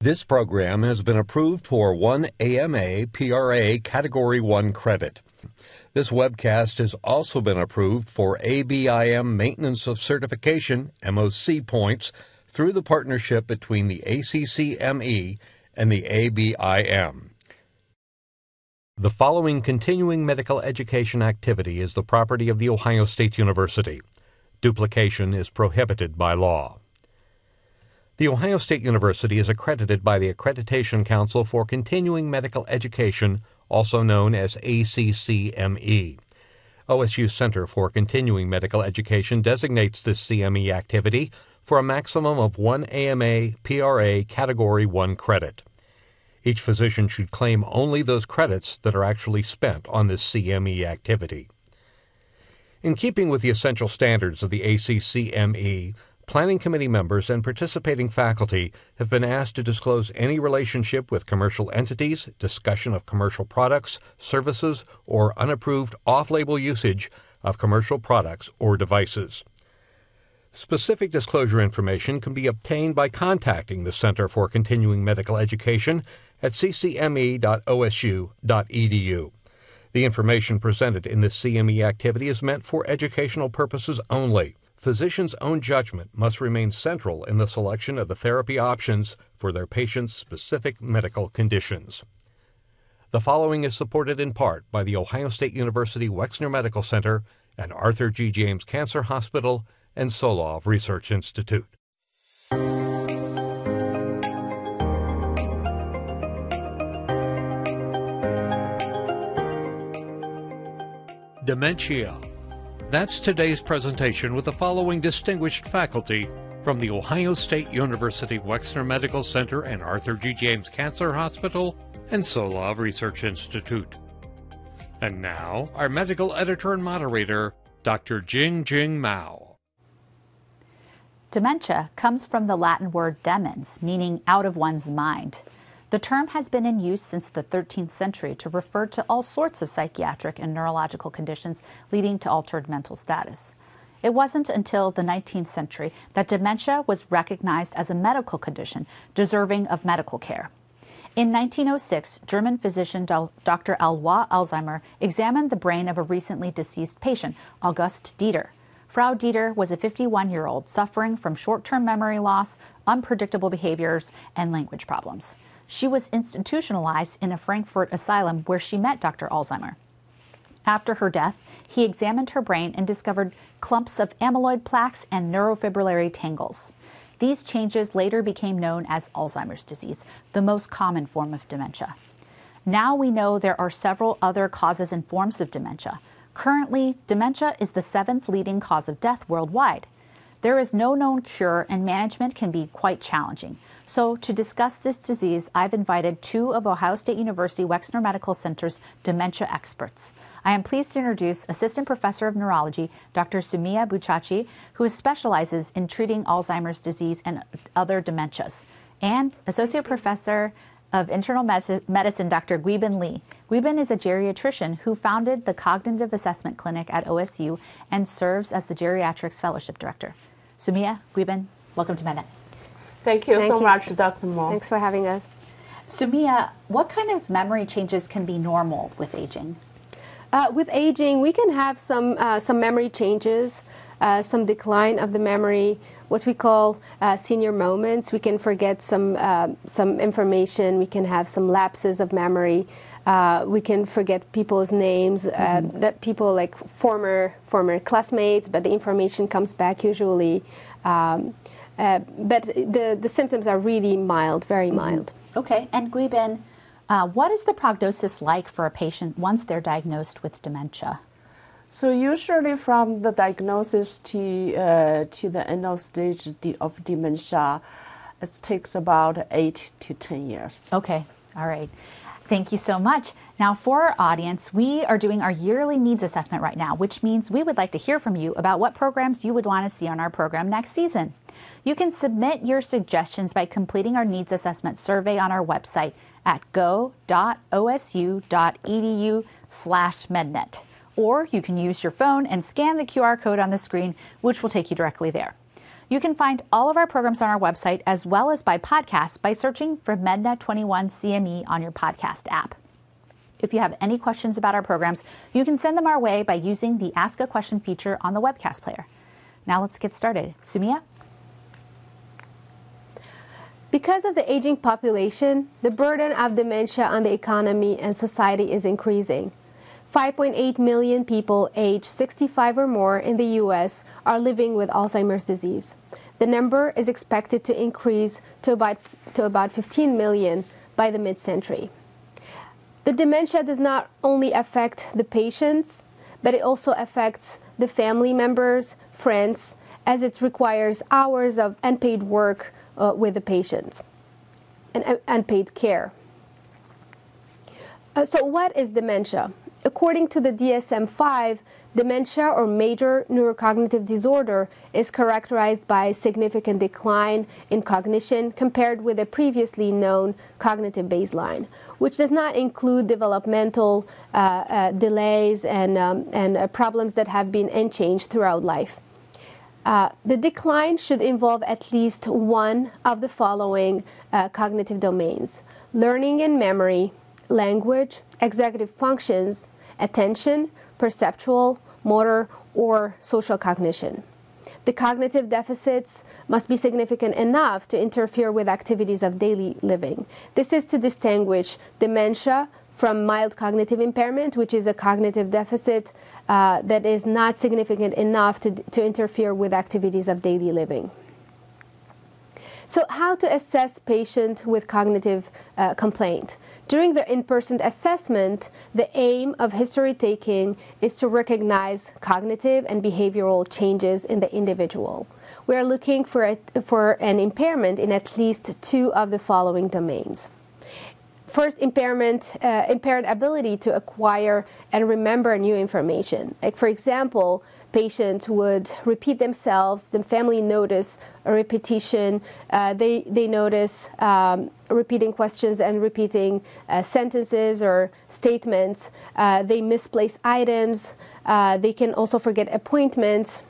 This program has been approved for one AMA PRA Category 1 credit. This webcast has also been approved for ABIM Maintenance of Certification MOC points through the partnership between the ACCME and the ABIM. The following continuing medical education activity is the property of The Ohio State University. Duplication is prohibited by law. The Ohio State University is accredited by the Accreditation Council for Continuing Medical Education, also known as ACCME. OSU Center for Continuing Medical Education designates this CME activity for a maximum of one AMA PRA Category 1 credit. Each physician should claim only those credits that are actually spent on this CME activity. In keeping with the essential standards of the ACCME, Planning committee members and participating faculty have been asked to disclose any relationship with commercial entities, discussion of commercial products, services, or unapproved off label usage of commercial products or devices. Specific disclosure information can be obtained by contacting the Center for Continuing Medical Education at ccme.osu.edu. The information presented in this CME activity is meant for educational purposes only physicians' own judgment must remain central in the selection of the therapy options for their patients' specific medical conditions. The following is supported in part by the Ohio State University Wexner Medical Center and Arthur G. James Cancer Hospital and Solove Research Institute. Dementia that's today's presentation with the following distinguished faculty from the Ohio State University Wexner Medical Center and Arthur G. James Cancer Hospital and Solove Research Institute. And now, our medical editor and moderator, Dr. Jing Jing Mao. Dementia comes from the Latin word demens, meaning out of one's mind. The term has been in use since the 13th century to refer to all sorts of psychiatric and neurological conditions leading to altered mental status. It wasn't until the 19th century that dementia was recognized as a medical condition deserving of medical care. In 1906, German physician Dr. Alois Alzheimer examined the brain of a recently deceased patient, August Deter. Frau Deter was a 51 year old suffering from short term memory loss, unpredictable behaviors, and language problems. She was institutionalized in a Frankfurt asylum where she met Dr. Alzheimer. After her death, he examined her brain and discovered clumps of amyloid plaques and neurofibrillary tangles. These changes later became known as Alzheimer's disease, the most common form of dementia. Now we know there are several other causes and forms of dementia. Currently, dementia is the seventh leading cause of death worldwide. There is no known cure, and management can be quite challenging. So, to discuss this disease, I've invited two of Ohio State University Wexner Medical Center's dementia experts. I am pleased to introduce Assistant Professor of Neurology, Dr. Sumia Buchachi, who specializes in treating Alzheimer's disease and other dementias, and Associate Professor of Internal Medicine, Dr. Guibin Li. Guibin is a geriatrician who founded the Cognitive Assessment Clinic at OSU and serves as the Geriatrics Fellowship Director. Sumia, Guibin, welcome to MedNet. Thank you Thank so you. much, Dr. Mao. Thanks for having us. Sumia, what kind of memory changes can be normal with aging? Uh, with aging, we can have some uh, some memory changes, uh, some decline of the memory, what we call uh, senior moments. We can forget some uh, some information. We can have some lapses of memory. Uh, we can forget people's names, mm-hmm. that people like former former classmates, but the information comes back usually. Um, uh, but the, the symptoms are really mild, very mm-hmm. mild. Okay, and Guibin, uh, what is the prognosis like for a patient once they're diagnosed with dementia? So usually from the diagnosis to uh, to the end of stage of dementia, it takes about eight to ten years. Okay, all right. Thank you so much. Now, for our audience, we are doing our yearly needs assessment right now, which means we would like to hear from you about what programs you would want to see on our program next season. You can submit your suggestions by completing our needs assessment survey on our website at go.osu.edu slash mednet. Or you can use your phone and scan the QR code on the screen, which will take you directly there. You can find all of our programs on our website as well as by podcast by searching for MedNet 21 CME on your podcast app. If you have any questions about our programs, you can send them our way by using the Ask a Question feature on the webcast player. Now let's get started. Sumia? Because of the aging population, the burden of dementia on the economy and society is increasing. 5.8 million people aged 65 or more in the U.S. are living with Alzheimer's disease. The number is expected to increase to about, to about 15 million by the mid century. The dementia does not only affect the patients, but it also affects the family members, friends, as it requires hours of unpaid work uh, with the patients and unpaid care. Uh, so, what is dementia? According to the DSM 5, dementia or major neurocognitive disorder is characterized by significant decline in cognition compared with a previously known cognitive baseline, which does not include developmental uh, uh, delays and, um, and uh, problems that have been unchanged throughout life. Uh, the decline should involve at least one of the following uh, cognitive domains learning and memory, language, executive functions, attention, perceptual, motor, or social cognition. The cognitive deficits must be significant enough to interfere with activities of daily living. This is to distinguish dementia from mild cognitive impairment, which is a cognitive deficit uh, that is not significant enough to, to interfere with activities of daily living. So, how to assess patient with cognitive uh, complaint? During the in person assessment, the aim of history taking is to recognize cognitive and behavioral changes in the individual. We are looking for, a, for an impairment in at least two of the following domains. First, impairment, uh, impaired ability to acquire and remember new information. Like, for example, patients would repeat themselves, the family notice a repetition, uh, they, they notice um, repeating questions and repeating uh, sentences or statements, uh, they misplace items, uh, they can also forget appointments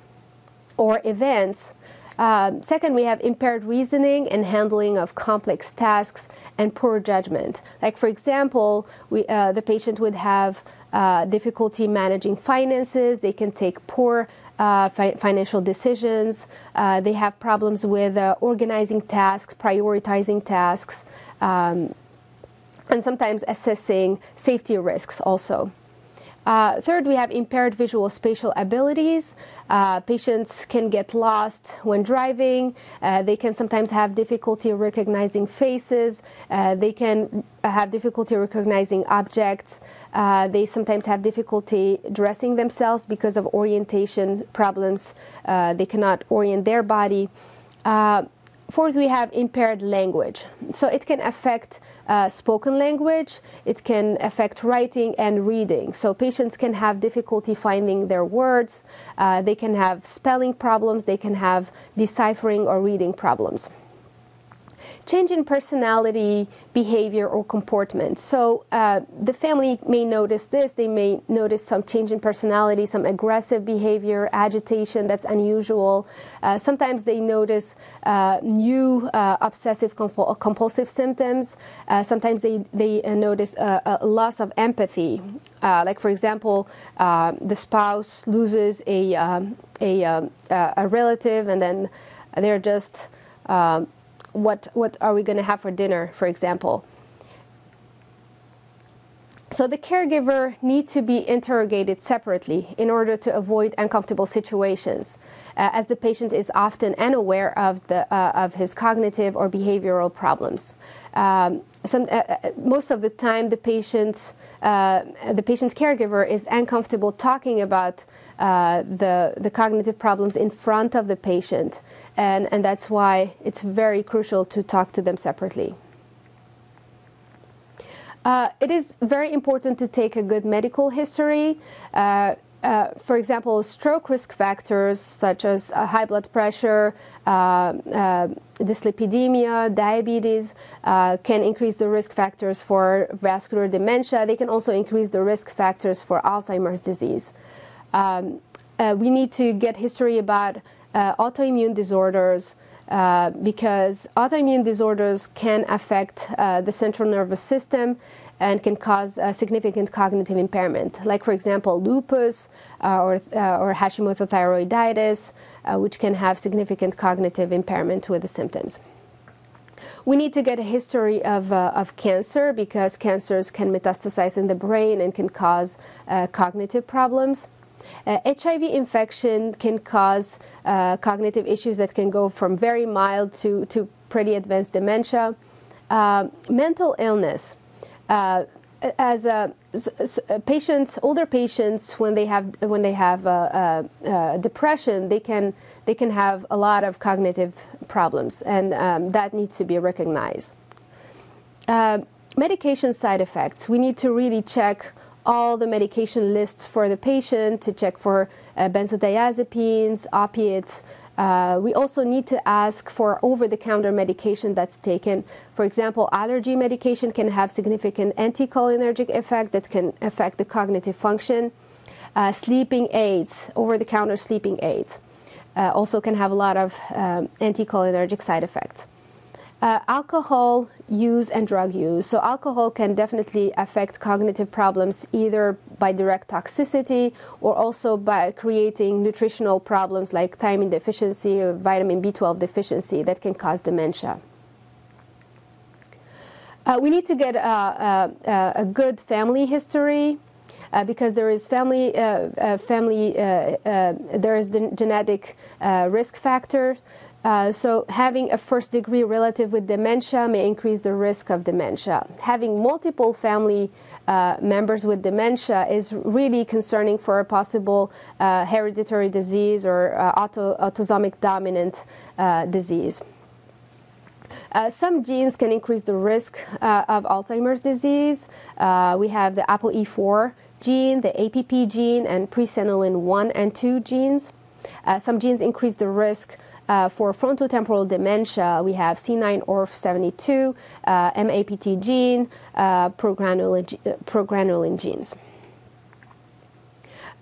or events. Um, second, we have impaired reasoning and handling of complex tasks and poor judgment. Like, for example, we, uh, the patient would have uh, difficulty managing finances, they can take poor uh, fi- financial decisions, uh, they have problems with uh, organizing tasks, prioritizing tasks, um, and sometimes assessing safety risks also. Uh, third, we have impaired visual spatial abilities. Uh, patients can get lost when driving. Uh, they can sometimes have difficulty recognizing faces. Uh, they can have difficulty recognizing objects. Uh, they sometimes have difficulty dressing themselves because of orientation problems. Uh, they cannot orient their body. fourth, we have impaired language. So it can affect uh, spoken language, it can affect writing and reading. So patients can have difficulty finding their words, uh, they can have spelling problems, they can have deciphering or reading problems change in personality, behavior, or comportment. So uh, the family may notice this. They may notice some change in personality, some aggressive behavior, agitation that's unusual. Uh, sometimes they notice uh, new uh, obsessive compul- compulsive symptoms. Uh, sometimes they, they uh, notice a, a, loss of empathy. like, for example, the spouse loses a, um, a, um, a relative and then they're just um, what what are we going to have for dinner, for example. So the caregiver need to be interrogated separately in order to avoid uncomfortable situations, uh, as the patient is often unaware of the uh, of his cognitive or behavioral problems. Um, some, uh, uh most of the time, the patient's uh, the patient's caregiver is uncomfortable talking about uh, the the cognitive problems in front of the patient, and, and that's why it's very crucial to talk to them separately. Uh, it is very important to take a good medical history. Uh, uh, for example, stroke risk factors such as uh, high blood pressure, uh, uh, dyslipidemia, diabetes can increase the risk factors for vascular dementia. They can also increase the risk factors for Alzheimer's disease. Um, we need to get history about autoimmune disorders, uh, because autoimmune disorders can affect uh, the central nervous system and can cause significant cognitive impairment, like, for example, lupus uh, or, uh, or Hashimoto thyroiditis, uh, which can have significant cognitive impairment with the symptoms. We need to get a history of, of cancer because cancers can metastasize in the brain and can cause cognitive problems. Uh, HIV infection can cause uh, cognitive issues that can go from very mild to, to pretty advanced dementia. Uh, mental illness. Uh, as a, patients, older patients, when they have when they have uh, uh, depression, they can they can have a lot of cognitive problems, and um, that needs to be recognized. medication side effects. We need to really check all the medication lists for the patient to check for uh, benzodiazepines, opiates. Uh, we also need to ask for over the counter medication that's taken. For example, allergy medication can have significant anticholinergic effect that can affect the cognitive function. Uh, sleeping aids, over the counter sleeping aids, uh, also can have a lot of um, anticholinergic side effects. Uh, alcohol use and drug use. So, alcohol can definitely affect cognitive problems either by direct toxicity or also by creating nutritional problems like thiamine deficiency or vitamin B12 deficiency that can cause dementia. Uh, we need to get a, a, a good family history. Uh, because there is family, uh, uh family, uh, uh, there is the genetic risk factor. Uh, so, having a first degree relative with dementia may increase the risk of dementia. Having multiple family uh, members with dementia is really concerning for a possible uh, hereditary disease or uh, auto, autosomic dominant uh, disease. some genes can increase the risk of Alzheimer's disease. we have the ApoE4 gene, the APP gene, and presenilin 1 and 2 genes. some genes increase the risk uh, for frontotemporal dementia, we have C9orf72, uh, MAPT gene, uh, progranulin, progranulin genes.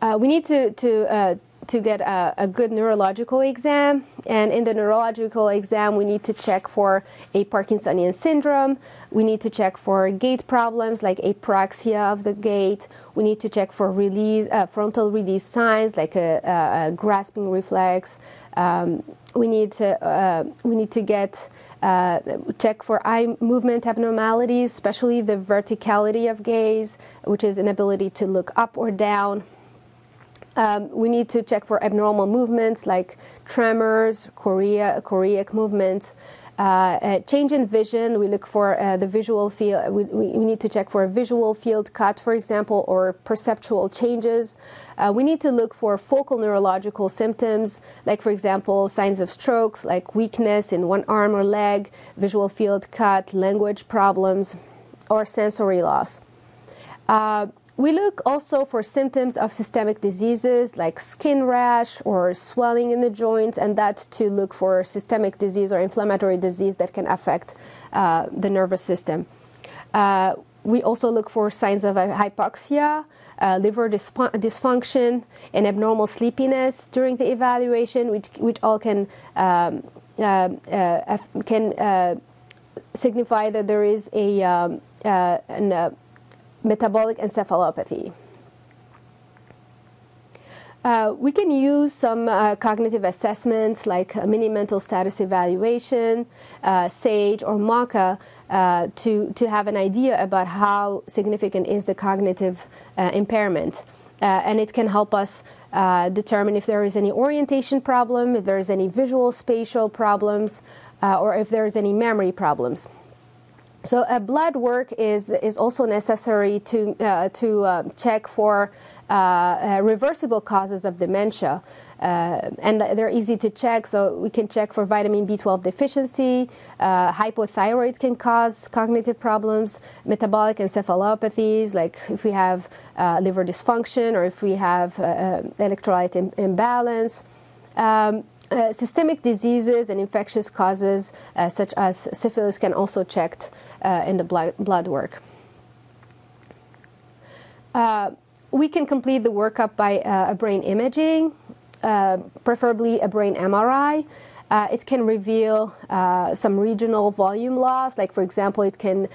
Uh, we need to, to uh, to get a, a, good neurological exam. And in the neurological exam, we need to check for a Parkinsonian syndrome. We need to check for gait problems like apraxia of the gait. We need to check for release, uh, frontal release signs like a, a, a grasping reflex. Um, we need to uh, we need to get uh, check for eye movement abnormalities, especially the verticality of gaze, which is inability to look up or down. Um, we need to check for abnormal movements like tremors, chorea, choreic movements. Uh, change in vision, we look for uh, the visual field, we, we, need to check for a visual field cut, for example, or perceptual changes. Uh, we need to look for focal neurological symptoms, like, for example, signs of strokes, like weakness in one arm or leg, visual field cut, language problems, or sensory loss. Uh, we look also for symptoms of systemic diseases like skin rash or swelling in the joints, and that to look for systemic disease or inflammatory disease that can affect uh, the nervous system. Uh, we also look for signs of hypoxia, uh, liver dysfunction, and abnormal sleepiness during the evaluation, which, which all can, um, uh, uh, can uh, signify that there is a, um, an, metabolic encephalopathy. Uh, we can use some uh, cognitive assessments like mini mental status evaluation, uh, SAGE, or MoCA uh, to, to have an idea about how significant is the cognitive uh, impairment. Uh, and it can help us determine if there is any orientation problem, if there is any visual spatial problems, or if there is any memory problems. So uh, blood work is, is also necessary to, uh, to uh, check for uh, uh, reversible causes of dementia. And they're easy to check, so we can check for vitamin B12 deficiency. hypothyroid can cause cognitive problems, metabolic encephalopathies, like if we have liver dysfunction or if we have electrolyte Im- imbalance. Um, uh, systemic diseases and infectious causes uh, such as syphilis can also checked uh, in the blood, blood work. Uh, we can complete the workup by uh, a brain imaging. uh, preferably a brain MRI. It can reveal some regional volume loss, like for example, it can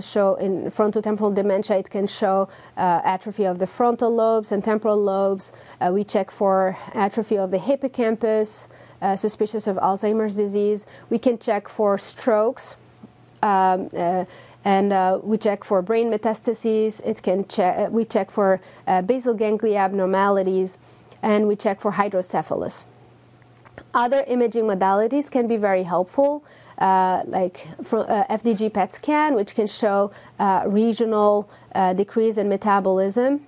show in frontotemporal dementia, it can show atrophy of the frontal lobes and temporal lobes. We check for atrophy of the hippocampus, uh, suspicious of Alzheimer's disease. We can check for strokes. Um, and we check for brain metastases. It can check. we check for basal ganglia abnormalities, and we check for hydrocephalus. Other imaging modalities can be very helpful, uh, like uh, FDG PET scan, which can show uh, regional uh, decrease in metabolism.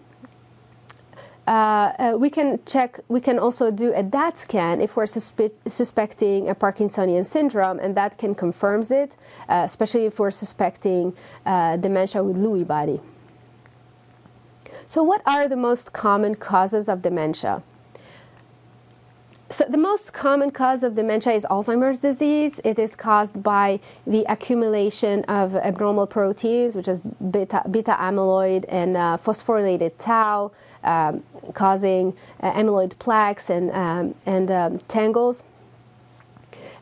Uh, uh, we can check. We can also do a DAT scan if we're suspe suspecting a Parkinsonian syndrome, and that can confirms it, especially if we're suspecting dementia with Lewy body. So, what are the most common causes of dementia? So the most common cause of dementia is Alzheimer's disease. It is caused by the accumulation of abnormal proteins, which is beta, beta amyloid and uh, phosphorylated tau, um, causing uh, amyloid plaques and, um, and um, tangles.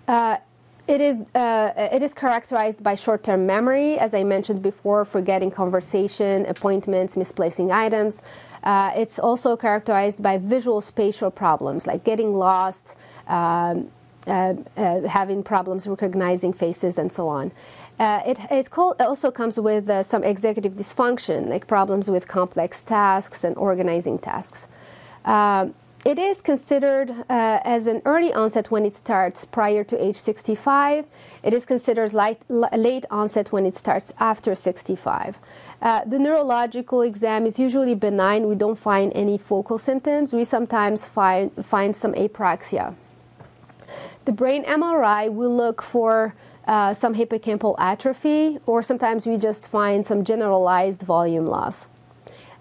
Uh, it is, uh, it is characterized by short term memory, as I mentioned before, forgetting conversation, appointments, misplacing items. Uh, it's also characterized by visual spatial problems like getting lost, um, uh, uh, having problems recognizing faces, and so on. Uh, it it also comes with uh, some executive dysfunction, like problems with complex tasks and organizing tasks. Um, it is considered uh, as an early onset when it starts prior to age 65. It is considered light, late onset when it starts after 65. Uh, the neurological exam is usually benign. We don't find any focal symptoms. We sometimes find, find some apraxia. The brain MRI will look for uh, some hippocampal atrophy, or sometimes we just find some generalized volume loss.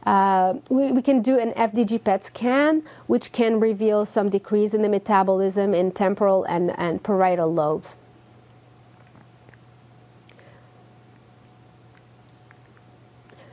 Uh, we, we, can do an FDG PET scan, which can reveal some decrease in the metabolism in temporal and, and parietal lobes.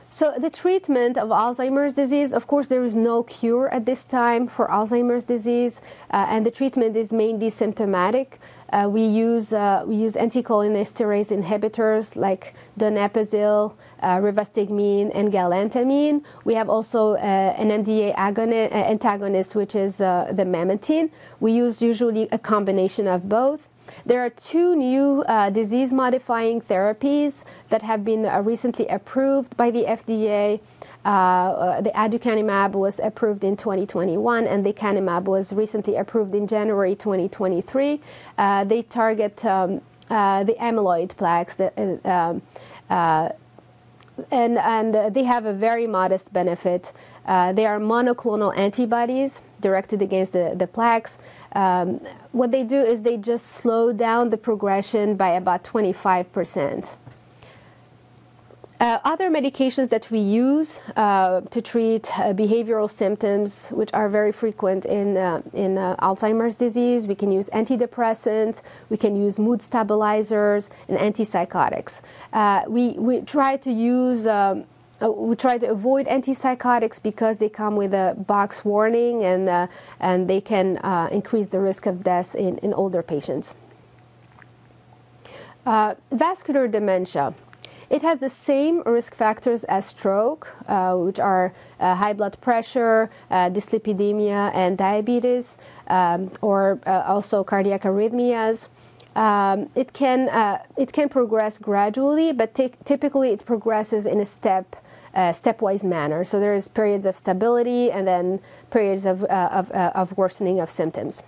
So the treatment of Alzheimer's disease, of course, there is no cure at this time for Alzheimer's disease, uh, and the treatment is mainly symptomatic. Uh, we use uh, we use anticholinesterase inhibitors like donepezil, uh, rivastigmine, and galantamine. We have also uh, an NMDA agonist, uh, antagonist, which is the memantine. We use usually a combination of both. There are two new uh, disease modifying therapies that have been uh, recently approved by the FDA. Uh, uh, the aducanumab was approved in 2021 and the lecanemab was recently approved in January 2023. Uh, they target um, uh, the amyloid plaques. The, um, and, and they have a very modest benefit. they are monoclonal antibodies directed against the, the plaques. Um, what they do is they just slow down the progression by about 25%. Uh, other medications that we use uh, to treat uh, behavioral symptoms, which are very frequent in, uh, in uh, Alzheimer's disease, we can use antidepressants, we can use mood stabilizers, and antipsychotics. Uh, we, we try to use um, uh, we try to avoid antipsychotics because they come with a box warning and, uh, and they can uh, increase the risk of death in, in older patients. Vascular dementia. It has the same risk factors as stroke, uh, which are uh, high blood pressure, dyslipidemia, and diabetes, um, or also cardiac arrhythmias. Um, it can uh, it can progress gradually, but typically it progresses in a step uh, stepwise manner. So there's periods of stability and then periods of, uh, of, uh, of worsening of symptoms.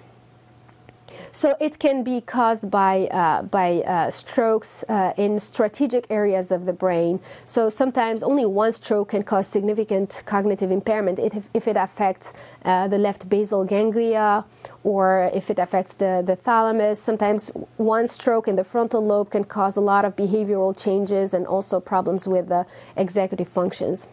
So it can be caused by, uh, by uh, strokes uh, in strategic areas of the brain. So sometimes only one stroke can cause significant cognitive impairment if, if it affects uh, the left basal ganglia or if it affects the, the thalamus. Sometimes one stroke in the frontal lobe can cause a lot of behavioral changes and also problems with the executive functions.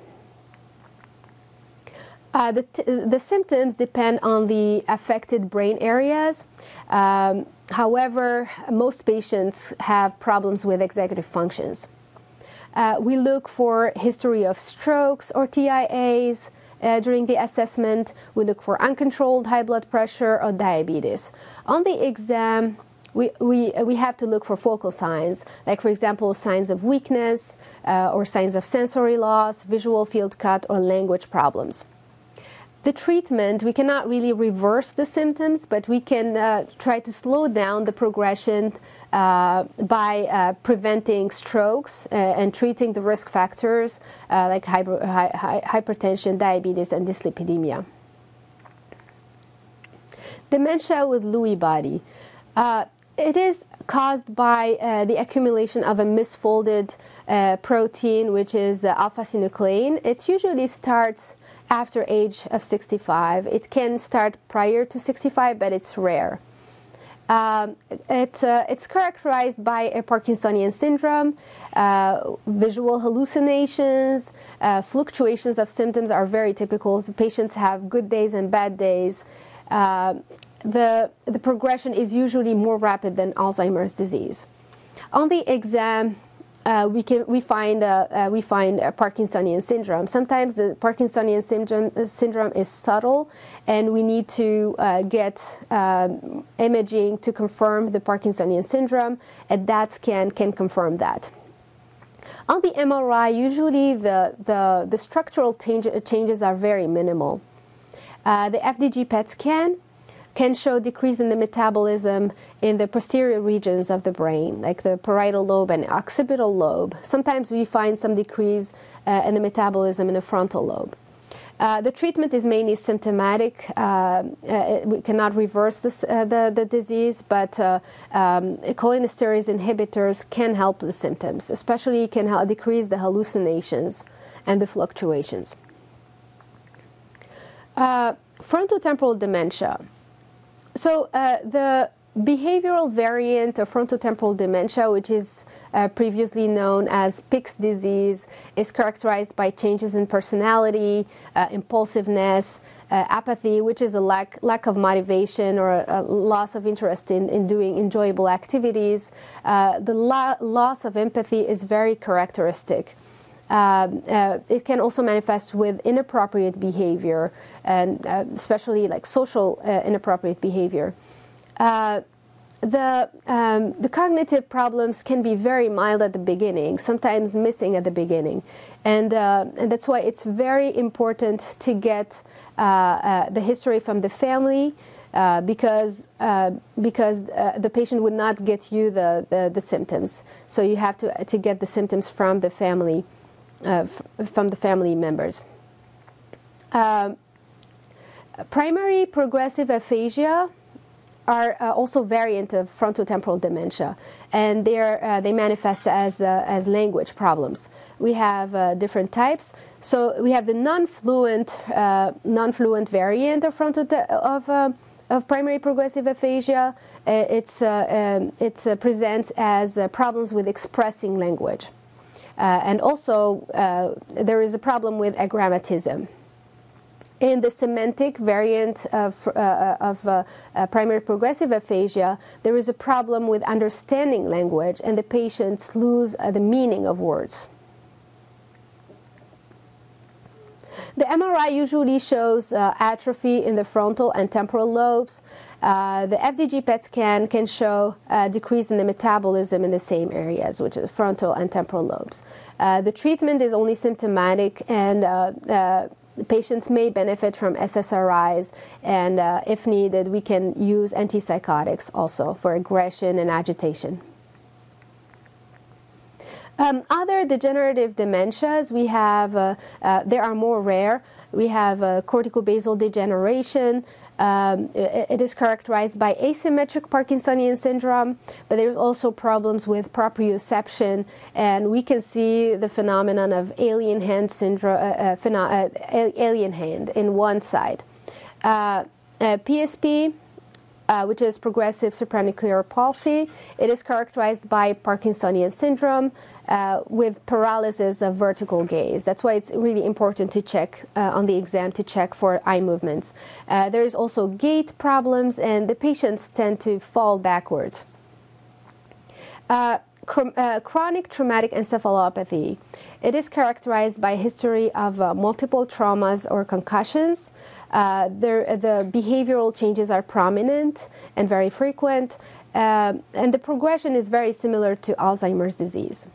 Uh, the, the symptoms depend on the affected brain areas. Um, however, most patients have problems with executive functions. Uh, we look for history of strokes or TIAs, uh, during the assessment. We look for uncontrolled high blood pressure or diabetes. On the exam, we, we, we have to look for focal signs, like, for example, signs of weakness uh, or signs of sensory loss, visual field cut, or language problems. The treatment, we cannot really reverse the symptoms, but we can uh, try to slow down the progression uh, by uh, preventing strokes uh, and treating the risk factors uh, like hyper, hypertension, diabetes, and dyslipidemia. Dementia with Lewy body. Uh, it is caused by uh, the accumulation of a misfolded protein, which is alpha synuclein. It usually starts after age of 65. It can start prior to 65, but it's rare. Um, it, uh, it's characterized by a Parkinsonian syndrome, uh, visual hallucinations, uh, fluctuations of symptoms are very typical. The patients have good days and bad days the, the progression is usually more rapid than Alzheimer's disease. On the exam, uh, we can we find uh, uh, we find Parkinsonian syndrome. Sometimes the Parkinsonian syndrome uh, syndrome is subtle, and we need to uh, get um, imaging to confirm the Parkinsonian syndrome, and DAT scan can confirm that. On the MRI, usually the the, the structural change, changes are very minimal. Uh, the FDG PET scan can show decrease in the metabolism in the posterior regions of the brain, like the parietal lobe and occipital lobe. Sometimes we find some decrease uh, in the metabolism in the frontal lobe. Uh, the treatment is mainly symptomatic. Uh, uh we cannot reverse this, uh, the, the disease, but uh, um, cholinesterase inhibitors can help the symptoms, especially can help decrease the hallucinations and the fluctuations. frontotemporal dementia so uh, the behavioral variant of frontotemporal dementia, which is uh, previously known as Pick's disease, is characterized by changes in personality, uh, impulsiveness, uh, apathy, which is a lack, lack of motivation or a, a loss of interest in, in doing enjoyable activities. Uh, the lo- loss of empathy is very characteristic. Um, uh, it can also manifest with inappropriate behavior and uh, especially like social uh, inappropriate behavior. Uh, the, um, the cognitive problems can be very mild at the beginning, sometimes missing at the beginning. And, uh, and that's why it's very important to get uh, the history from the family. Uh, because uh, because uh, the patient would not get you the, the, the, symptoms. So you have to, to get the symptoms from the family uh, from the family members. Um, primary progressive aphasia are uh, also variant of frontotemporal dementia, and they uh, they manifest as, uh, as language problems. We have uh, different types. So we have the non-fluent, uh, non-fluent variant of, of, uh, of primary progressive aphasia. it's, um, it presents as problems with expressing language. Uh, and also, uh, there is a problem with agrammatism. In the semantic variant of, uh, of uh, uh, primary progressive aphasia, there is a problem with understanding language, and the patients lose uh, the meaning of words. The MRI usually shows atrophy in the frontal and temporal lobes, uh, the FDG PET scan can show a decrease in the metabolism in the same areas, which is frontal and temporal lobes. Uh, the treatment is only symptomatic, and uh, uh patients may benefit from SSRIs, and uh, if needed, we can use antipsychotics also for aggression and agitation. Um, other degenerative dementias, we have, uh, uh, they are more rare. We have uh, corticobasal degeneration, um, it, is characterized by asymmetric Parkinsonian syndrome, but there's also problems with proprioception, and we can see the phenomenon of alien hand syndrome, uh, uh, uh alien hand in one side. PSP, uh, uh, which is progressive supranuclear palsy. It is characterized by Parkinsonian syndrome, uh, with paralysis of vertical gaze. That's why it's really important to check uh, on the exam to check for eye movements. Uh, there is also gait problems, and the patients tend to fall backwards. Uh, uh, chronic traumatic encephalopathy. It is characterized by history of uh, multiple traumas or concussions. Uh, there, the behavioral changes are prominent and very frequent, uh, and the progression is very similar to Alzheimer's disease.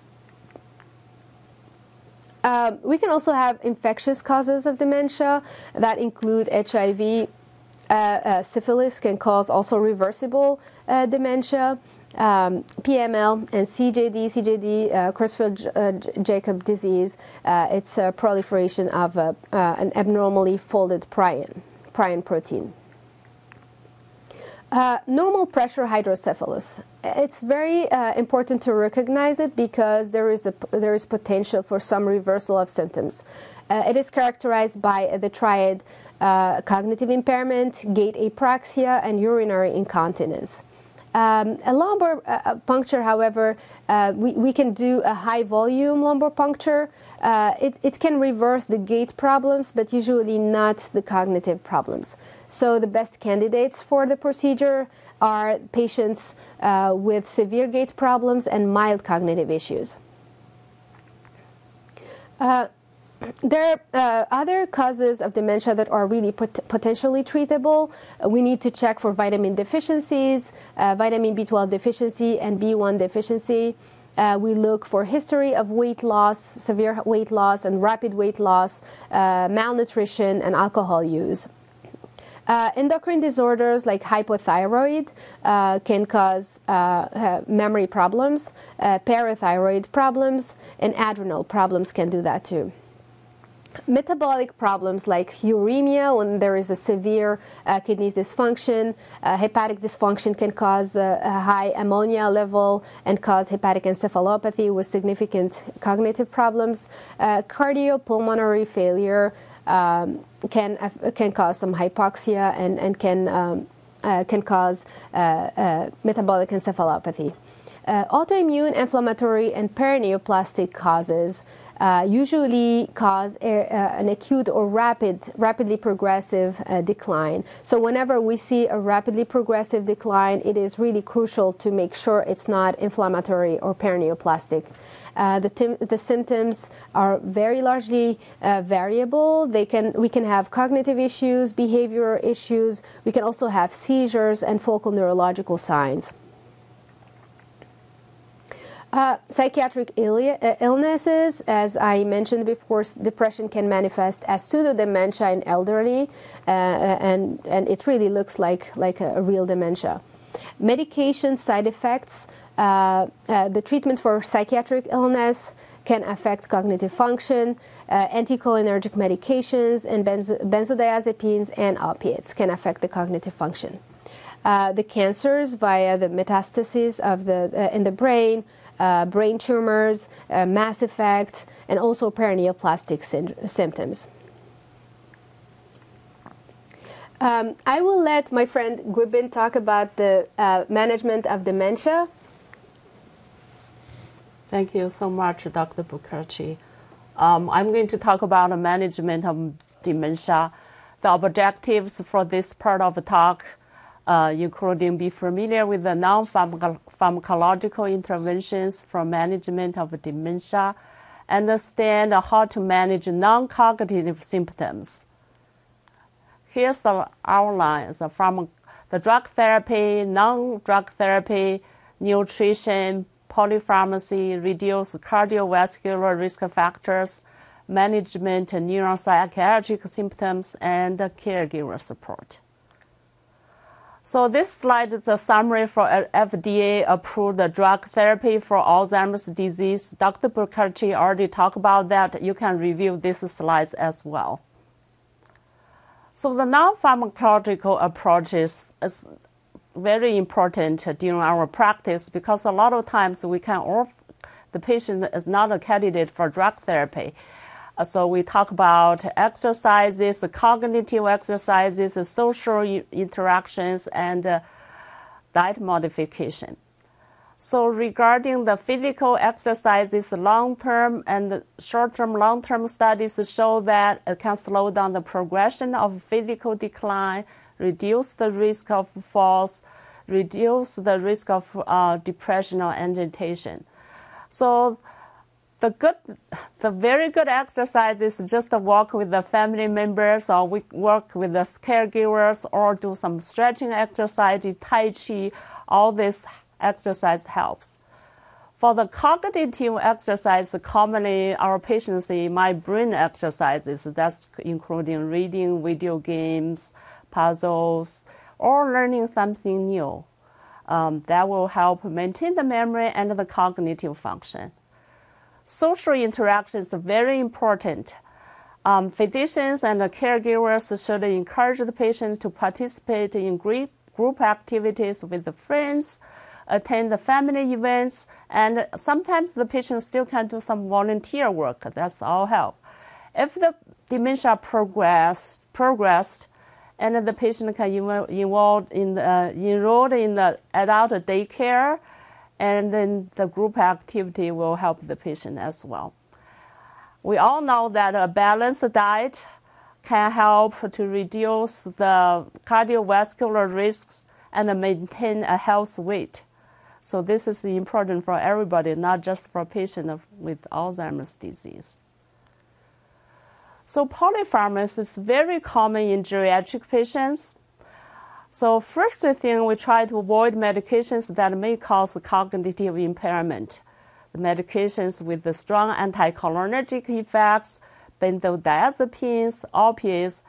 Um, we can also have infectious causes of dementia that include HIV. Uh, uh, syphilis can cause also reversible uh, dementia. Um, PML and CJD, CJD, uh, Creutzfeldt-Jakob disease, uh, it's a proliferation of an abnormally folded prion, prion protein. Uh, normal pressure hydrocephalus. It's very uh, important to recognize it because there is a there is potential for some reversal of symptoms. Uh, it is characterized by the triad uh, cognitive impairment, gait apraxia, and urinary incontinence. Um, a lumbar uh, uh, puncture, however, we, we can do a high volume lumbar puncture. it, it can reverse the gait problems, but usually not the cognitive problems. So the best candidates for the procedure are patients uh, with severe gait problems and mild cognitive issues. Uh, there are uh, other causes of dementia that are really pot potentially treatable. We need to check for vitamin deficiencies, uh, vitamin B12 deficiency, and B1 deficiency. Uh, we look for history of weight loss, severe weight loss, and rapid weight loss, uh, malnutrition, and alcohol use. Uh, endocrine disorders like hypothyroid uh, can cause uh, memory problems, uh, parathyroid problems, and adrenal problems can do that too. Metabolic problems like uremia, when there is a severe uh, kidney dysfunction, uh, hepatic dysfunction can cause a high ammonia level and cause hepatic encephalopathy with significant cognitive problems. cardiopulmonary failure um, can can cause some hypoxia and and can um, uh, can cause uh, uh, metabolic encephalopathy. Uh, autoimmune, inflammatory, and paraneoplastic causes uh, usually cause a, uh, an acute or rapid, rapidly progressive uh, decline. So whenever we see a rapidly progressive decline, it is really crucial to make sure it's not inflammatory or paraneoplastic. Uh, the, the, symptoms are very largely uh, variable. They can, we can have cognitive issues, behavioral issues. We can also have seizures and focal neurological signs. Uh, psychiatric uh, illnesses, as I mentioned before, depression can manifest as pseudodementia in elderly, uh, and, and it really looks like, like a, real dementia. Medication side effects, uh, uh, the treatment for psychiatric illness can affect cognitive function. Uh, anticholinergic medications and benzo benzodiazepines and opiates can affect the cognitive function. the cancers via the metastases of the, in the brain uh, brain tumors, uh, mass effect, and also paraneoplastic symptoms. Um, I will let my friend Guibin talk about the uh, management of dementia. Thank you so much, Dr. Bukherjee. Um, I'm going to talk about the management of dementia. The objectives for this part of the talk Uh, including be familiar with the non-pharmacological interventions for management of dementia, understand how to manage non-cognitive symptoms. Here's the outline from the drug therapy, non-drug therapy, nutrition, polypharmacy, reduce cardiovascular risk factors, management neuropsychiatric symptoms, and caregiver support. So this slide is a summary for FDA-approved drug therapy for Alzheimer's disease. Dr. Bukherjee already talked about that. You can review these slides as well. So the non-pharmacological approaches is, very important during our practice because a lot of times we can off, the patient is not a candidate for drug therapy. Uh, so we talk about exercises, cognitive exercises, social interactions, and uh, diet modification. So regarding the physical exercises, long-term and short-term, long-term studies show that it can slow down the progression of physical decline, reduce the risk of falls, reduce the risk of uh, depression or agitation. So the good, the very good exercise is just walk with the family members or we work with the caregivers or do some stretching exercise, Tai Chi. All this exercise helps. For the cognitive exercise, commonly our patients say my brain exercises. That's including reading video games, puzzles, or learning something new. Um, that will help maintain the memory and the cognitive function. Social interaction is very important. Um, physicians and caregivers should encourage the patient to participate in group, group activities with the friends, attend the family events, and sometimes the patient still can do some volunteer work. That's all help. If the dementia progressed, progressed and the patient can involve in uh, enrolled in the adult daycare, and then the group activity will help the patient as well. We all know that a balanced diet can help to reduce the cardiovascular risks and maintain a healthy weight. So this is important for everybody, not just for patients with Alzheimer's disease. So polypharmacy is very common in geriatric patients. So first thing, we try to avoid medications that may cause cognitive impairment. The medications with the strong anticholinergic effects, benzodiazepines, opiates,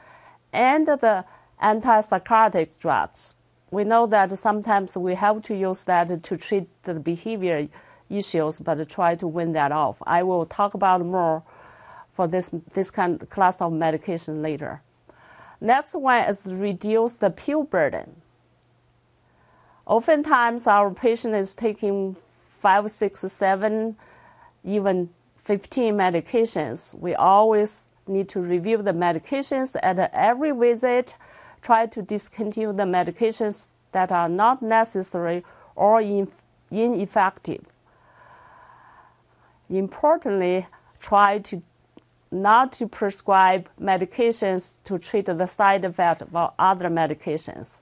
and the antipsychotic drugs. We know that sometimes we have to use that to treat the behavior issues, but try to win that off. I will talk about more for this, this kind class of medication later. Next one is reduce the pill burden. Oftentimes, our patient is taking five, six, seven, even 15 medications. We always need to review the medications at every visit, try to discontinue the medications that are not necessary or ineffective. Importantly, try to not to prescribe medications to treat the side effect of other medications.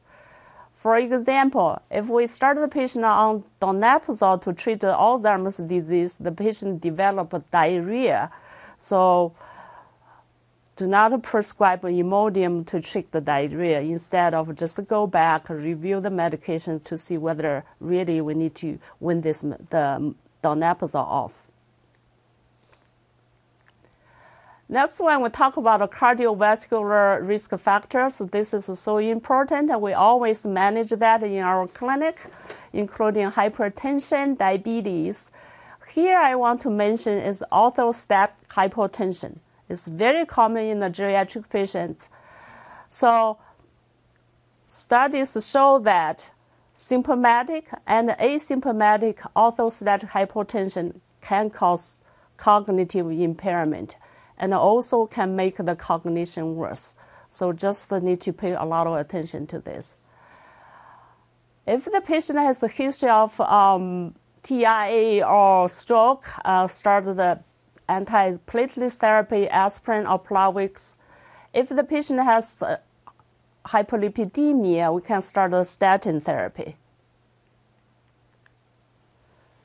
For example, if we start the patient on donepezil to treat Alzheimer's disease, the patient develop diarrhea. So do not prescribe Imodium to treat the diarrhea. Instead of just go back, review the medication to see whether really we need to win this the donepezil off. Next one, we talk about cardiovascular risk factors. This is so important. We always manage that in our clinic, including hypertension, diabetes. Here I want to mention is orthostatic hypotension. It's very common in the geriatric patients. So studies show that symptomatic and asymptomatic orthostatic hypotension can cause cognitive impairment and also can make the cognition worse. So just need to pay a lot of attention to this. If the patient has a history of um, TIA or stroke, uh, start the antiplatelet therapy, aspirin or Plavix. If the patient has uh, hypolipidemia, we can start the statin therapy.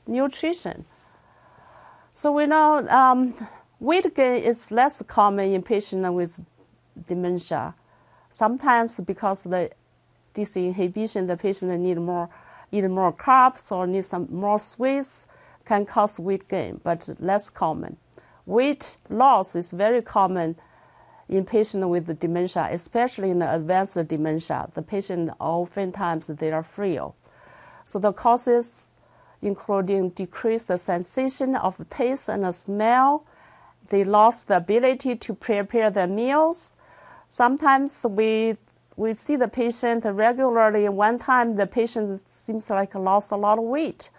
Nutrition. So we know um, Weight gain is less common in patients with dementia. Sometimes because the disinhibition, the patient need more, eat more carbs or need some more sweets can cause weight gain, but less common. Weight loss is very common in patients with dementia, especially in the advanced dementia. The patient oftentimes they are frail. So the causes including decreased sensation of taste and smell, they lost the ability to prepare their meals. Sometimes we we see the patient regularly. One time, the patient seems like lost a lot of weight,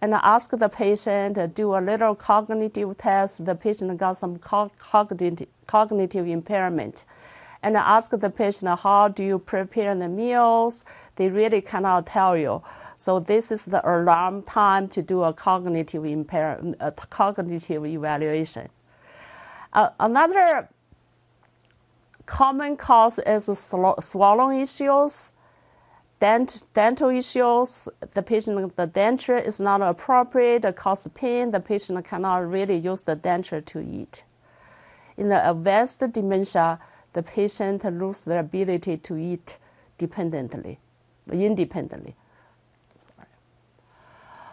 and I ask the patient to do a little cognitive test. The patient got some cognitive cognitive impairment, and I ask the patient how do you prepare the meals. They really cannot tell you. So this is the alarm time to do a cognitive impair, a cognitive evaluation. Uh, another common cause is swallowing issues. dent, dental issues, the patient, the denture is not appropriate, it causes pain, the patient cannot really use the denture to eat. In the advanced dementia, the patient loses their ability to eat dependently, independently.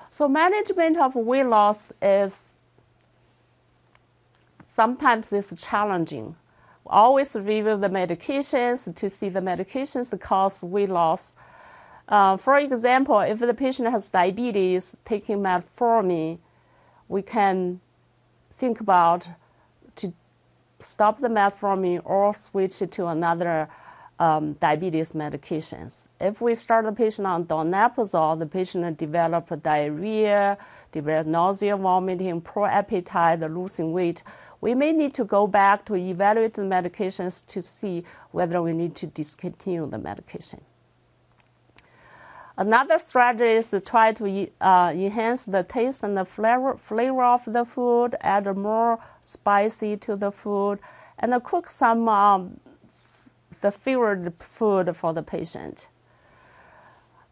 So management of weight loss is sometimes it's challenging. Always review the medications to see the medications cause weight loss. Uh, for example, if the patient has diabetes, taking metformin, we can think about to stop the metformin or switch it to another um, diabetes medications. If we start the patient on donepezil, the patient develop diarrhea, develop nausea, vomiting, poor appetite, losing weight. We may need to go back to evaluate the medications to see whether we need to discontinue the medication. Another strategy is to try to uh, enhance the taste and the flavor, flavor of the food, add more spicy to the food, and cook some um, the favorite food for the patient.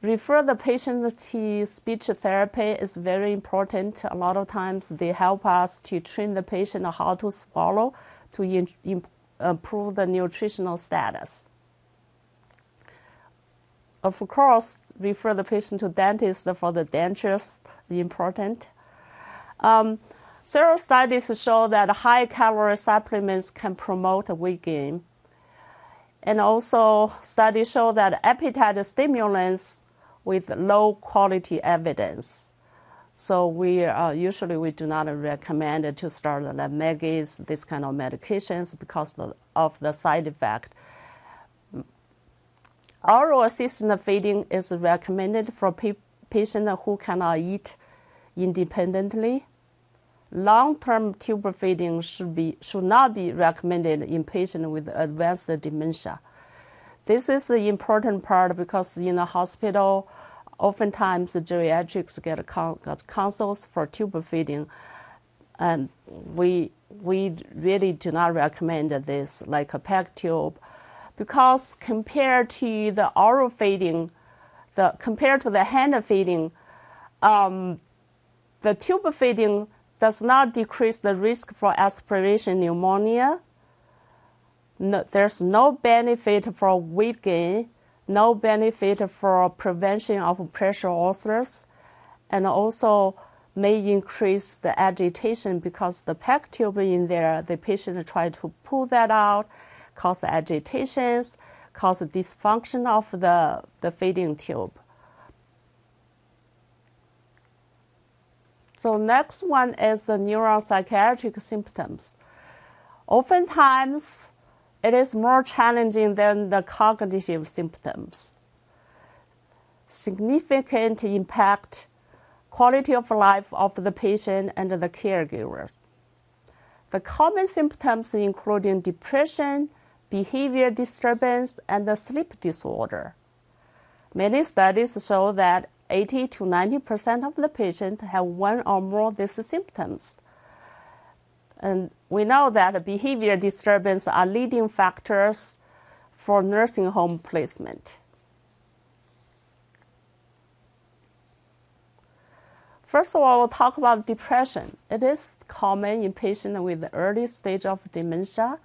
Refer the patient to speech therapy is very important. A lot of times they help us to train the patient how to swallow to improve the nutritional status. Of course, refer the patient to dentist for the dentures, important. Um, several studies show that high calorie supplements can promote weight gain. And also, studies show that appetite stimulants with low quality evidence. So we uh, usually we do not recommend to start the Lamictal, this kind of medications because of the side effect. Oral assisted feeding is recommended for patients who cannot eat independently. Long-term tube feeding should, be, should not be recommended in patients with advanced dementia. This is the important part because in the hospital, oftentimes the geriatrics get, consults for tube feeding, and we we really do not recommend this like a PEG tube because compared to the oral feeding, the compared to the hand feeding, um, the tube feeding does not decrease the risk for aspiration pneumonia. No, there's no benefit for weight gain, no benefit for prevention of pressure ulcers, and also may increase the agitation because the PEG tube in there, the patient try to pull that out cause agitations, cause dysfunction of the, the feeding tube. So next one is the neuropsychiatric symptoms. Oftentimes, it is more challenging than the cognitive symptoms. Significant impact quality of life of the patient and the caregiver. The common symptoms including depression, behavior disturbance, and sleep disorder. Many studies show that 80 to 90 percent of the patients have one or more of these symptoms. And we know that behavior disturbance are leading factors for nursing home placement. First of all, we'll talk about depression. It is common in patients with early stage of dementia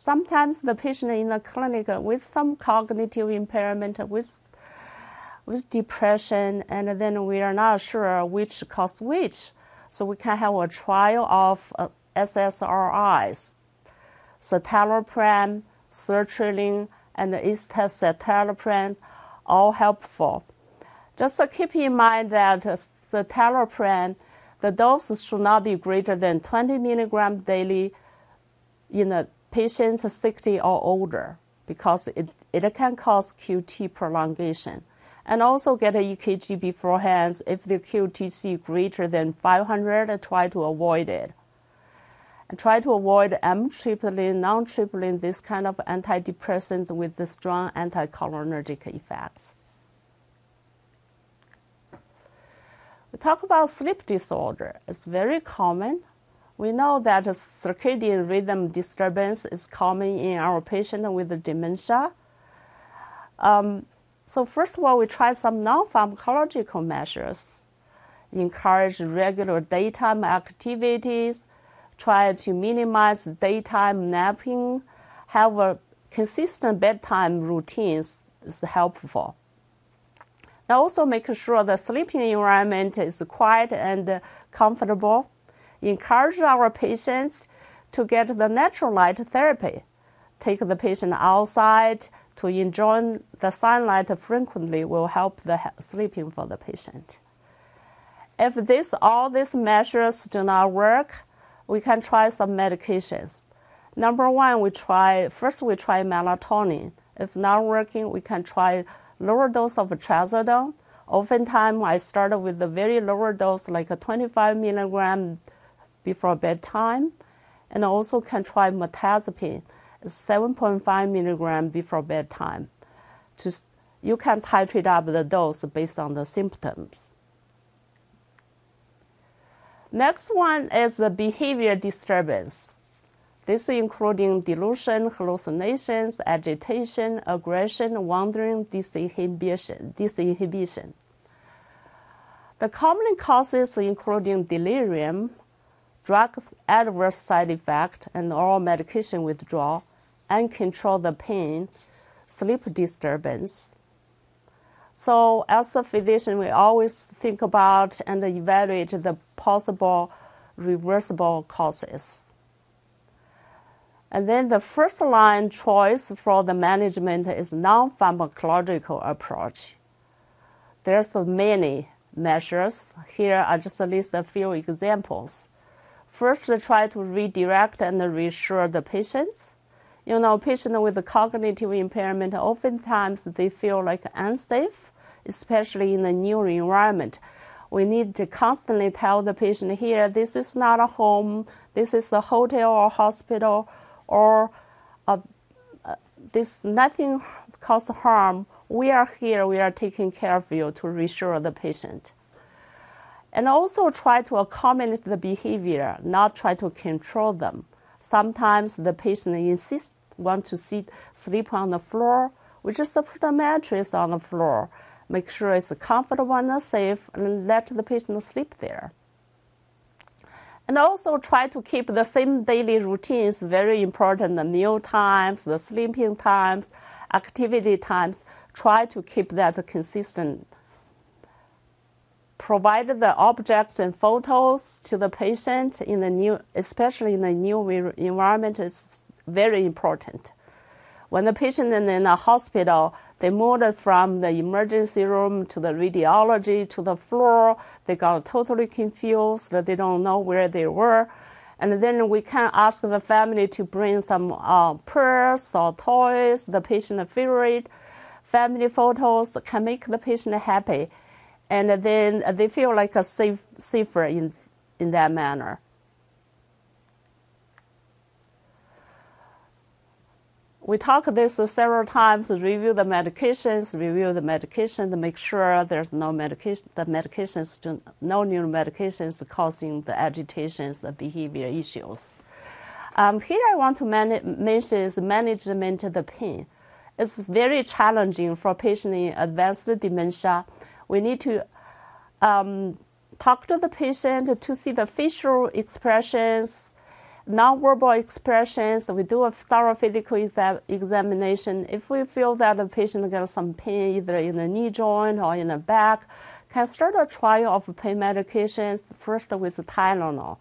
Sometimes the patient in the clinic with some cognitive impairment, with with depression, and then we are not sure which caused which. So we can have a trial of uh, SSRIs, citalopram, sertraline, and escitalopram, all helpful. Just keep in mind that citalopram, the dose should not be greater than 20 milligram daily in a patients 60 or older because it, it can cause QT prolongation. And also get an EKG beforehand. If the QTC greater than 500, try to avoid it. And try to avoid amitriptyline, nortriptyline, this kind of antidepressant with the strong anticholinergic effects. We talk about sleep disorder. It's very common. We know that circadian rhythm disturbance is common in our patient with dementia. Um, So first of all, we try some non-pharmacological measures, encourage regular daytime activities, try to minimize daytime napping, have a consistent bedtime routines is helpful. And also make sure the sleeping environment is quiet and comfortable. Encourage our patients to get the natural light therapy. Take the patient outside to enjoy the sunlight frequently will help the sleeping for the patient. If this, all these measures do not work, we can try some medications. Number one, we try, first we try melatonin. If not working, we can try lower dose of trazodone. Oftentimes, I start with a very lower dose, like a 25 milligram before bedtime, and also can try mirtazapine, 7.5 milligram before bedtime. Just you can titrate up the dose based on the symptoms. Next one is the behavior disturbance. This including delusion, hallucinations, agitation, aggression, wandering, disinhibition. disinhibition. The common causes including delirium, drug adverse side effect, and oral medication withdrawal, uncontrolled pain, sleep disturbance. So as a physician, we always think about and evaluate the possible reversible causes. And then the first line choice for the management is non-pharmacological approach. There's many measures. Here I just list a few examples. First, try to redirect and reassure the patients. You know, patients with cognitive impairment, oftentimes they feel like unsafe, especially in a new environment. We need to constantly tell the patient here, this is not a home, this is a hotel or hospital, or uh, uh, this nothing cause harm. We are here. We are taking care of you to reassure the patient. And also try to accommodate the behavior, not try to control them. Sometimes the patient insists want to sit, sleep on the floor. We just put a mattress on the floor, make sure it's a comfortable and safe, and let the patient sleep there. And also try to keep the same daily routines, very important, the meal times, the sleeping times, activity times. Try to keep that consistent. Provide the objects and photos to the patient in the new, especially in the new environment is very important. When the patient is in a hospital, they moved from the emergency room to the radiology to the floor. They got totally confused. They don't know where they were. And then we can ask the family to bring some uh, purse or toys, the patient favorite. Family photos can make the patient happy. And then they feel like a safe, safer in, in that manner. We talked this several times, review the medications, review the medication to make sure there's no medication, the medications, to, no new medications causing the agitations, the behavior issues. Um, here I want to mention is management of the pain. It's very challenging for patients in advanced dementia. We need to um, talk to the patient to see the facial expressions, nonverbal expressions, we do a thorough physical exa- examination. If we feel that the patient gets some pain either in the knee joint or in the back, can start a trial of pain medications first with Tylenol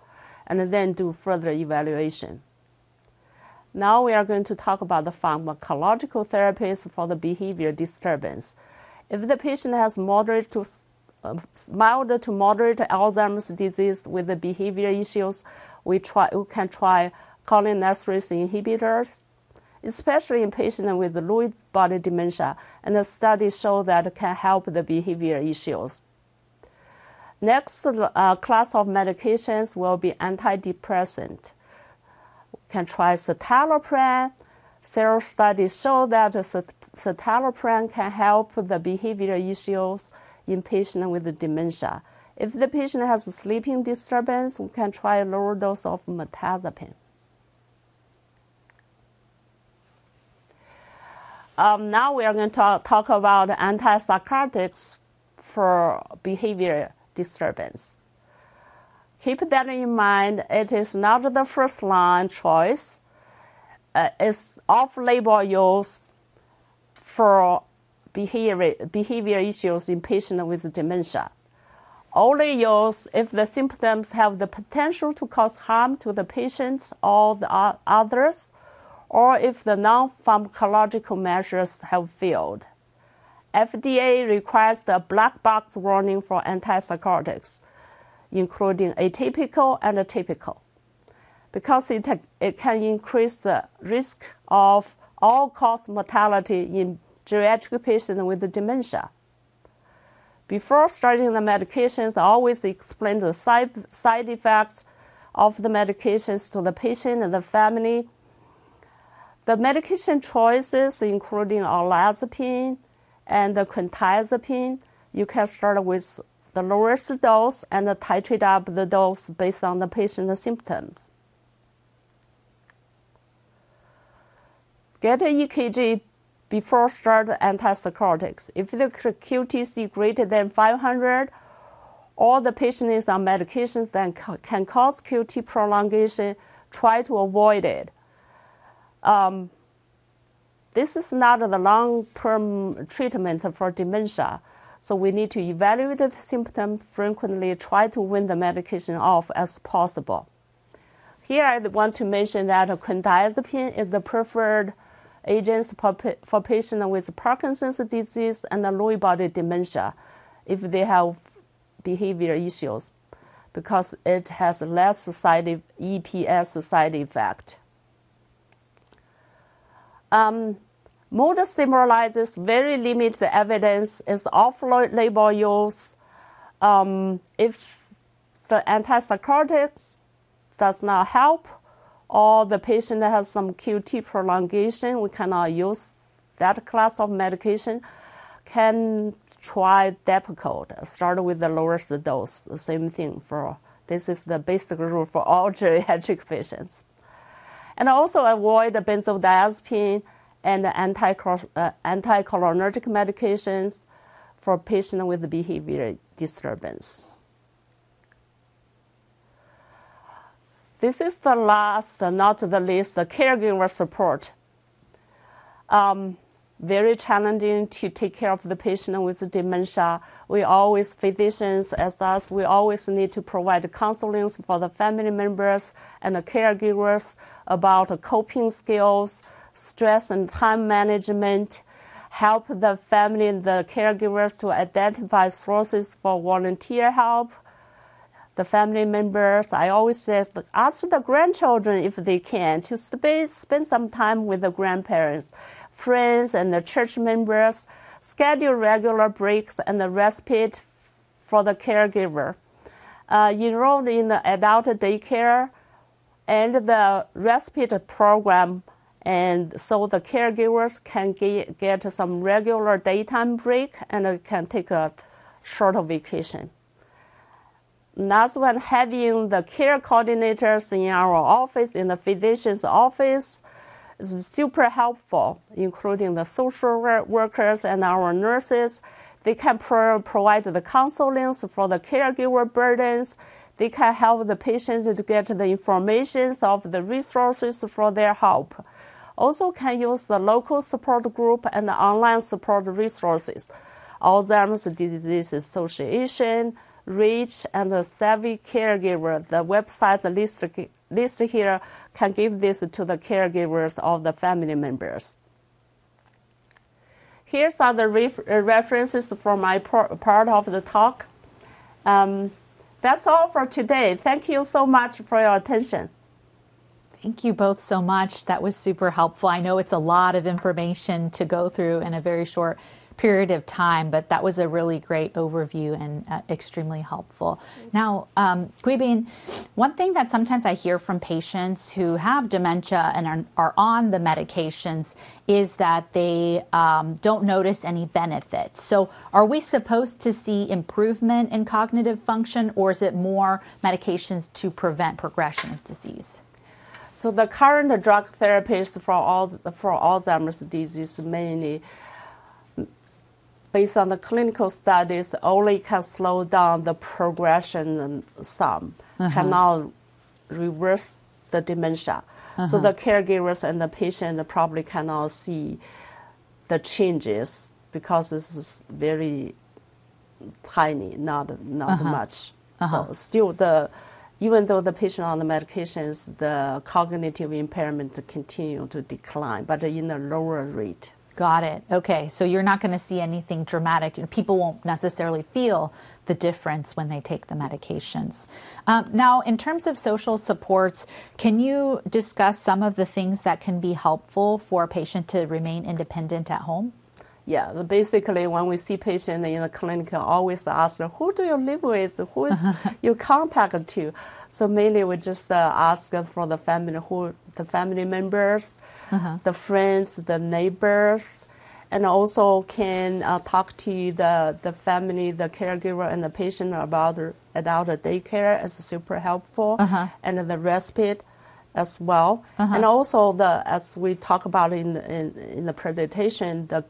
and then do further evaluation. Now we are going to talk about the pharmacological therapies for the behavior disturbance. If the patient has moderate to uh, mild to moderate Alzheimer's disease with the behavior issues, we, try, we can try cholinesterase inhibitors, especially in patients with Lewy body dementia, and the studies show that it can help the behavior issues. Next uh, class of medications will be antidepressant. We can try citalopram. Several studies show that citalopram can help the behavior issues in patients with dementia. If the patient has a sleeping disturbance, we can try a lower dose of mirtazapine. um, now we are going to talk, talk about antipsychotics for behavior disturbance. Keep that in mind. It is not the first line choice. Uh, it's off-label use for behavior, behavior issues in patients with dementia. Only use if the symptoms have the potential to cause harm to the patients or the others, or if the non-pharmacological measures have failed. FDA requires the black box warning for antipsychotics, including atypical and typical, because it, it can increase the risk of all-cause mortality in geriatric patients with dementia. Before starting the medications, I always explain the side, side effects of the medications to the patient and the family. The medication choices, including olanzapine and the quetiapine, you can start with the lowest dose and titrate up the dose based on the patient's symptoms. Get an EKG before start antipsychotics. If the QTC greater than 500 or the patient is on medications that can cause QT prolongation, try to avoid it. Um, this is not the long-term treatment for dementia, so we need to evaluate the symptom frequently, try to wean the medication off as possible. Here I want to mention that quetiapine is the preferred agents for patients with Parkinson's disease and Lewy body dementia if they have behavior issues because it has less EPS side effect. Um, mood stabilizers very limited evidence is off-label use. Um, if the antipsychotics does not help, or the patient has some QT prolongation, we cannot use that class of medication, can try Depakote. Start with the lowest dose. The same thing for this is the basic rule for all geriatric patients. And also avoid benzodiazepine and anticholinergic uh, medications for patients with behavior disturbance. This is the last, not the least, the caregiver support. Um, very challenging to take care of the patient with dementia. We always, physicians as us, we always need to provide counseling for the family members and the caregivers about coping skills, stress and time management, help the family and the caregivers to identify sources for volunteer help, the family members. I always say, ask the grandchildren if they can to spend, spend some time with the grandparents, friends, and the church members. Schedule regular breaks and the respite for the caregiver. Uh, enrolled in the adult daycare and the respite program, and so the caregivers can get, get some regular daytime break and can take a short vacation that's when having the care coordinators in our office, in the physician's office, is super helpful, including the social workers and our nurses. They can pro- provide the counseling for the caregiver burdens. They can help the patient to get the information of the resources for their help. Also can use the local support group and the online support resources. Alzheimer's Disease Association, rich and savvy caregiver. The website list, list here can give this to the caregivers of the family members. Here's are the ref references for my part of the talk. Um, that's all for today. Thank you so much for your attention. Thank you both so much. That was super helpful. I know it's a lot of information to go through in a very short period of time, but that was a really great overview and uh, extremely helpful. Now, um, Guibin, one thing that sometimes I hear from patients who have dementia and are, are on the medications is that they um, don't notice any benefits. So, are we supposed to see improvement in cognitive function, or is it more medications to prevent progression of disease? So the current drug therapies for all for Alzheimer's disease mainly based on the clinical studies only can slow down the progression some, uh-huh. cannot reverse the dementia. So uh-huh. the caregivers and the patient probably cannot see the changes because this is very tiny, not not uh-huh. much. So still the even though the patient on the medications, the cognitive impairment continue to decline, but in a lower rate. Got it. Okay. So you're not going to see anything dramatic. and People won't necessarily feel the difference when they take the medications. Um, now, in terms of social supports, can you discuss some of the things that can be helpful for a patient to remain independent at home? Yeah, basically, when we see patients in the clinic, always ask, who do you live with? Who is your contact to? So mainly we just uh, ask for the family, who the family members, the friends, the neighbors, and also can uh, talk to the, the family, the caregiver, and the patient about about the daycare is super helpful, and the respite as well. And also the as we talk about in in, in the presentation, the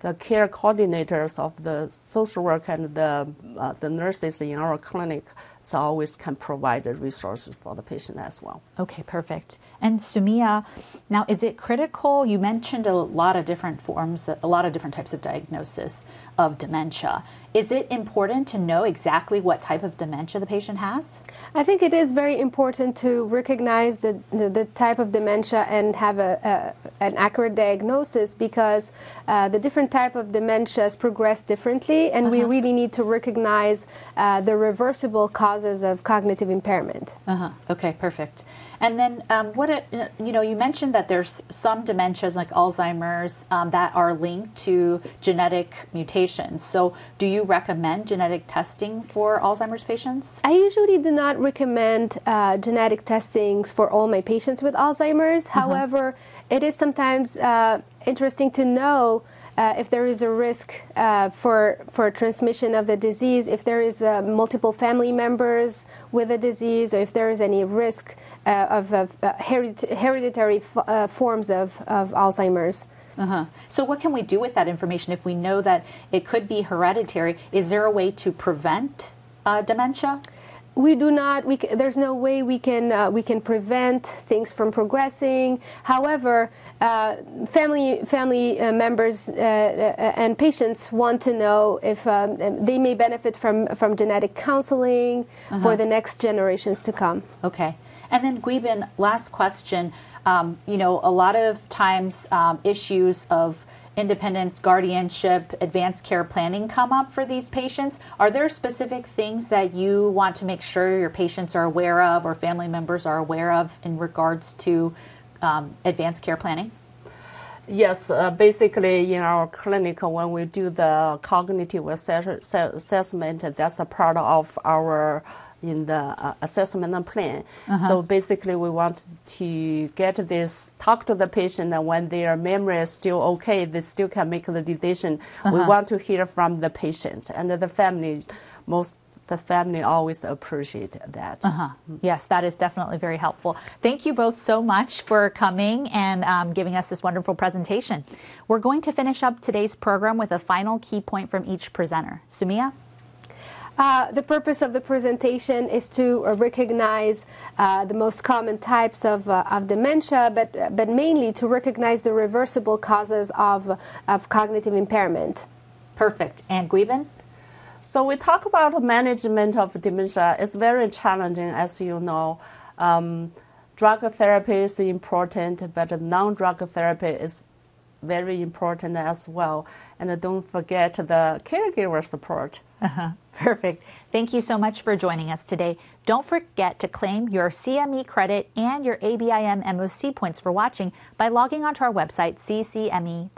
the care coordinators of the social work and the, uh, the nurses in our clinic so always can provide the resources for the patient as well. Okay, perfect. And Sumia, now is it critical? You mentioned a lot of different forms, a lot of different types of diagnosis of dementia. Is it important to know exactly what type of dementia the patient has? I think it is very important to recognize the, the, the type of dementia and have a, a an accurate diagnosis because uh, the different type of dementias progress differently, and we really need to recognize uh, the reversible causes of cognitive impairment. Uh-huh. Okay, perfect. And then, um, what it, you know, you mentioned that there's some dementias like Alzheimer's um, that are linked to genetic mutations. So, do you recommend genetic testing for Alzheimer's patients? I usually do not recommend uh, genetic testings for all my patients with Alzheimer's. However, it is sometimes uh, interesting to know uh, if there is a risk uh, for for transmission of the disease, if there is uh, multiple family members with the disease, or if there is any risk uh, of, of uh, hereditary f- uh, forms of, of Alzheimer's. Uh-huh. So, what can we do with that information if we know that it could be hereditary? Is there a way to prevent uh, dementia? we do not we, there's no way we can uh, we can prevent things from progressing however uh, family family uh, members uh, uh, and patients want to know if um, they may benefit from from genetic counseling for the next generations to come Okay. And then, Guibin, last question. Um, you know, a lot of times um, issues of independence, guardianship, advanced care planning come up for these patients. Are there specific things that you want to make sure your patients are aware of or family members are aware of in regards to um, advanced care planning? Yes, uh, basically in our clinic, when we do the cognitive assess- assess- assessment, that's a part of our in the uh, assessment plan. So basically, we want to get this, talk to the patient, and when their memory is still okay, they still can make the decision. We want to hear from the patient and the family. Most the family always appreciate that. Uh-huh. Yes, that is definitely very helpful. Thank you both so much for coming and um, giving us this wonderful presentation. We're going to finish up today's program with a final key point from each presenter. Sumia? Uh, the purpose of the presentation is to uh, recognize uh, the most common types of, uh, of dementia, but, but mainly to recognize the reversible causes of, of cognitive impairment. Perfect. And Guibin? So we talk about the management of dementia. It's very challenging, as you know. Um, drug therapy is important, but non-drug therapy is very important as well. And don't forget the caregiver support. Perfect. Thank you so much for joining us today. Don't forget to claim your CME credit and your ABIM MOC points for watching by logging onto our website, ccme.osu.edu,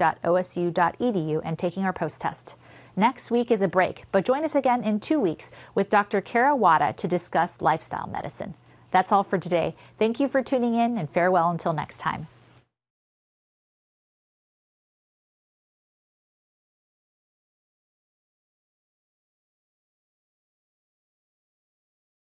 and taking our post test. Next week is a break, but join us again in two weeks with Dr. Kara Wada to discuss lifestyle medicine. That's all for today. Thank you for tuning in and farewell until next time.